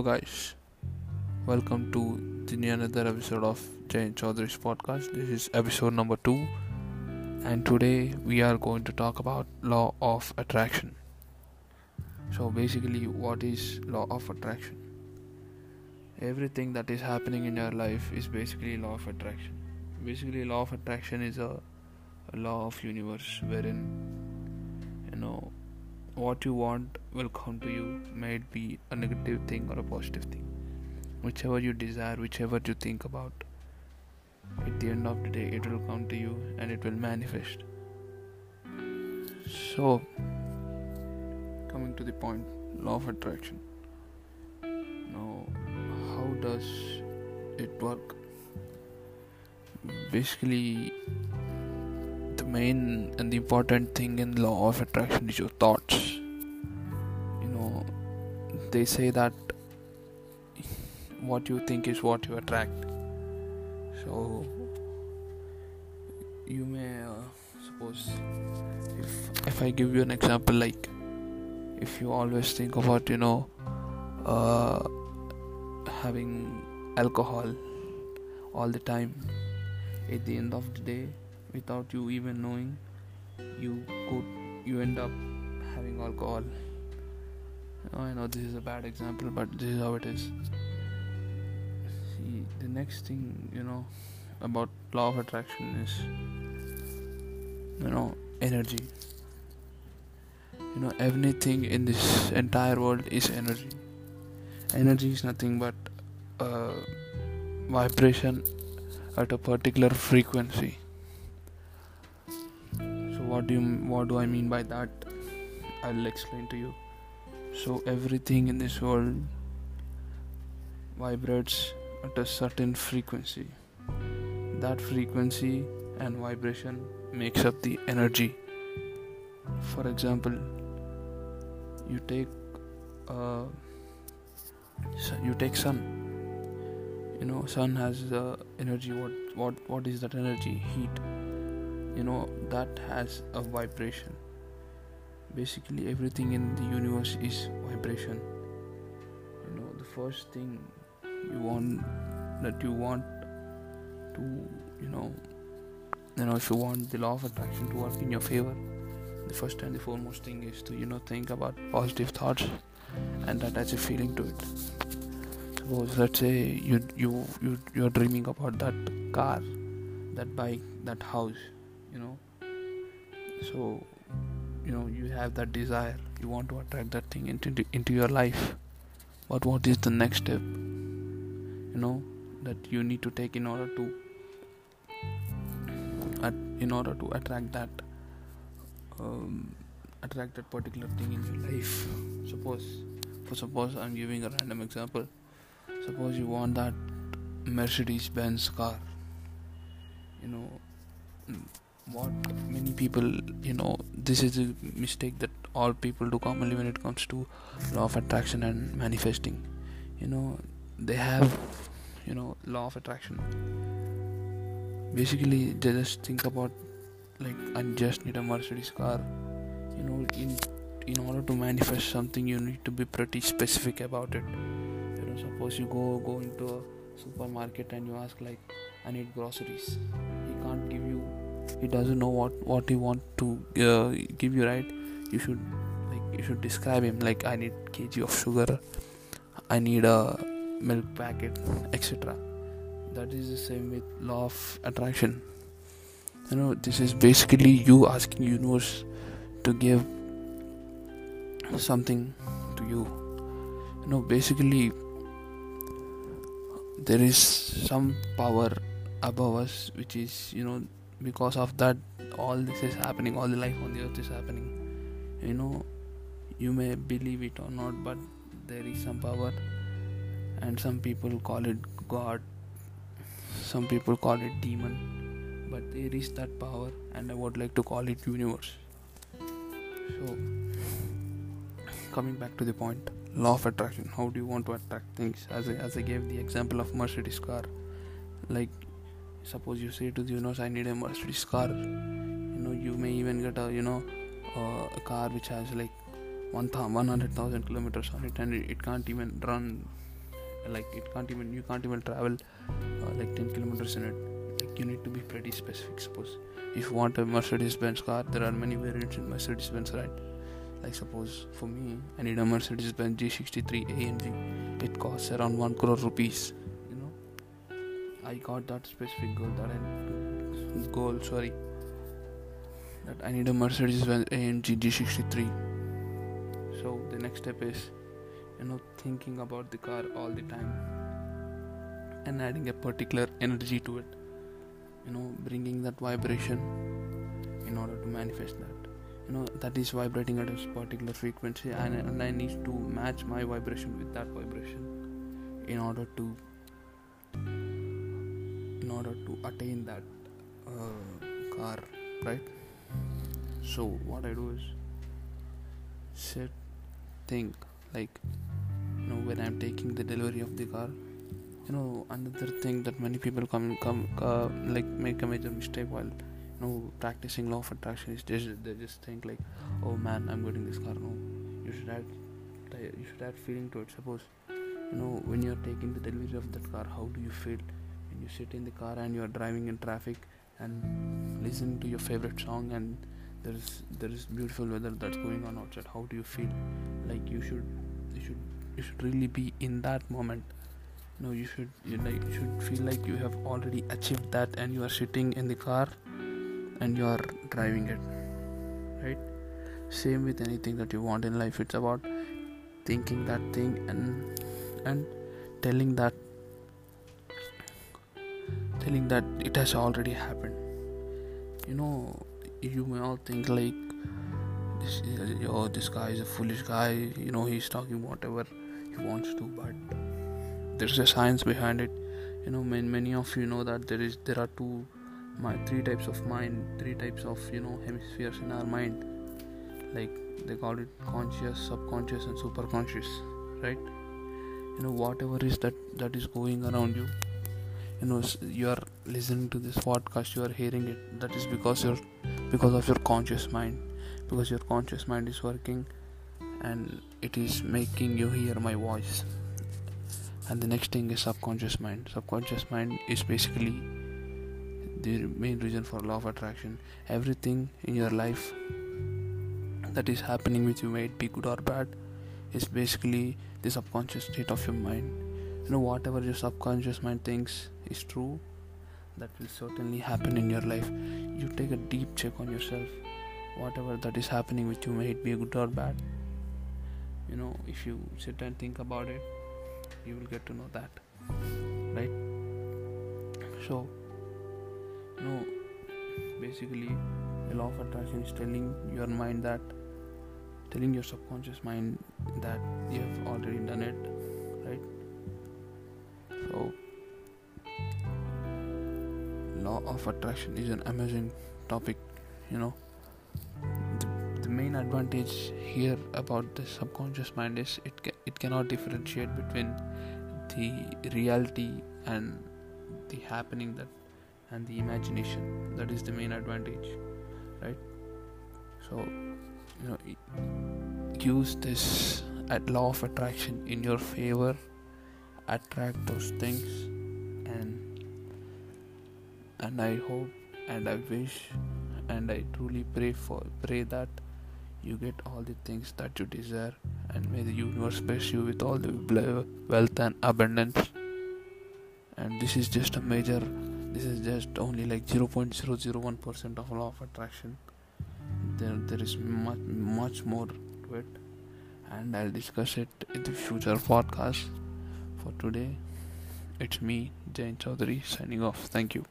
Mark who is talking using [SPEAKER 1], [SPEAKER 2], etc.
[SPEAKER 1] Hello, guys. Welcome to the another episode of Jain Chaudhary's podcast. This is episode number two, and today we are going to talk about law of attraction. So, basically, what is law of attraction? Everything that is happening in your life is basically law of attraction. Basically, law of attraction is a, a law of universe wherein you know what you want will come to you, may it be a negative thing or a positive thing. Whichever you desire, whichever you think about, at the end of the day, it will come to you and it will manifest. So, coming to the point, law of attraction. Now, how does it work? Basically, the main and the important thing in law of attraction is your thoughts they say that what you think is what you attract. So you may uh, suppose if if i give you an example like if you always think about you know uh, having alcohol all the time at the end of the day without you even knowing you could you end up having alcohol. Oh, Oh, I know this is a bad example, but this is how it is. See, the next thing you know about law of attraction is you know energy. You know everything in this entire world is energy. Energy is nothing but a vibration at a particular frequency. So what do you what do I mean by that? I'll explain to you. So everything in this world vibrates at a certain frequency. That frequency and vibration makes up the energy. For example, you take uh, you take sun. You know, sun has uh, energy. What what what is that energy? Heat. You know that has a vibration basically everything in the universe is vibration. You know the first thing you want that you want to you know you know if you want the law of attraction to work in your favor the first and the foremost thing is to you know think about positive thoughts and attach a feeling to it. Suppose let's say you you you you're dreaming about that car that bike that house you know. So you know you have that desire. You want to attract that thing into into your life. But what is the next step? You know that you need to take in order to at, in order to attract that um, attract that particular thing in your life. Suppose for suppose i'm giving a random example. Suppose you want that mercedes benz car. You know what many people you know this is a mistake that all people do commonly when it comes to law of attraction and manifesting. You know they have you know law of attraction. Basically they just think about like i just need a mercedes car. You know in in order to manifest something you need to be pretty specific about it. You know suppose you go go into a supermarket and you ask like i need groceries. He can't give you he doesn't know what what he want to uh, give you right? You should like you should describe him like i need kg of sugar i need a milk packet etc that is the same with law of attraction. You know this is basically you asking universe to give something to you. You know basically there is some power above us which is you know because of that all this is happening all the life on the earth is happening. You know you may believe it or not but there is some power and some people call it god. Some people call it demon but there is that power and i would like to call it universe. So coming back to the point law of attraction. How do you want to attract things? As I, as I gave the example of mercedes car like suppose you say to the universe i need a mercedes car you know you may even get a you know uh, a car which has like 100000 kilometers on it and it, can't even run like it can't even you can't even travel uh, like 10 kilometers in it. Like you need to be pretty specific suppose. If you want a mercedes benz car there are many variants in mercedes benz right? Like suppose for me i need a mercedes benz g63 amg it costs around 1 crore rupees i got that specific goal that i goal sorry. That i need a mercedes amg g63 so the next step is you know thinking about the car all the time and adding a particular energy to it. You know bringing that vibration in order to manifest that. You know that is vibrating at a particular frequency and, and i need to match my vibration with that vibration in order to in order to attain that uh, car right? So what i do is sit think like you know when i'm taking the delivery of the car you know another thing that many people come come like make a major mistake while you know practicing law of attraction is just they just think like oh man i'm getting this car no. You should add you should add feeling to it. Suppose you know when you're taking the delivery of that car how do you feel you sit in the car and you're driving in traffic and listen to your favorite song and there is there is beautiful weather that's going on outside. How do you feel? Like you should you should you should really be in that moment. No you should you you should feel like you have already achieved that and you are sitting in the car and you are driving it right? Same with anything that you want in life. It's about thinking that thing and and telling that telling that it has already happened. You know you may all think like this oh this guy is a foolish guy you know he's talking whatever he wants to but there's a science behind it. You know many, many of you know that there is there are two my three types of mind three types of you know hemispheres in our mind. Like they call it conscious subconscious and superconscious right? You know whatever is that that is going around you you know you are listening to this podcast you are hearing it that is because you're because of your conscious mind because your conscious mind is working and it is making you hear my voice. And the next thing is subconscious mind. Subconscious mind is basically the main reason for law of attraction. Everything in your life that is happening with you may it be good or bad is basically the subconscious state of your mind you know whatever your subconscious mind thinks is true that will certainly happen in your life. You take a deep check on yourself. Whatever that is happening with you may it be good or bad. You know if you sit and think about it you will get to know that. Right? So you know basically the law of attraction is telling your mind that telling your subconscious mind that you have already done it. Right so law of attraction is an amazing topic you know. The, the main advantage here about the subconscious mind is it ca- it cannot differentiate between the reality and the happening that and the imagination. That is the main advantage right? So you know use this at law of attraction in your favor attract those things. And and i hope and i wish and i truly pray for pray that you get all the things that you desire. And may the universe bless you with all the wealth and abundance. And this is just a major this is just only like 0.001% of law of attraction. There there is much much more to it. And i'll discuss it in the future podcast for today. It's me Jain Chaudhary signing off. Thank you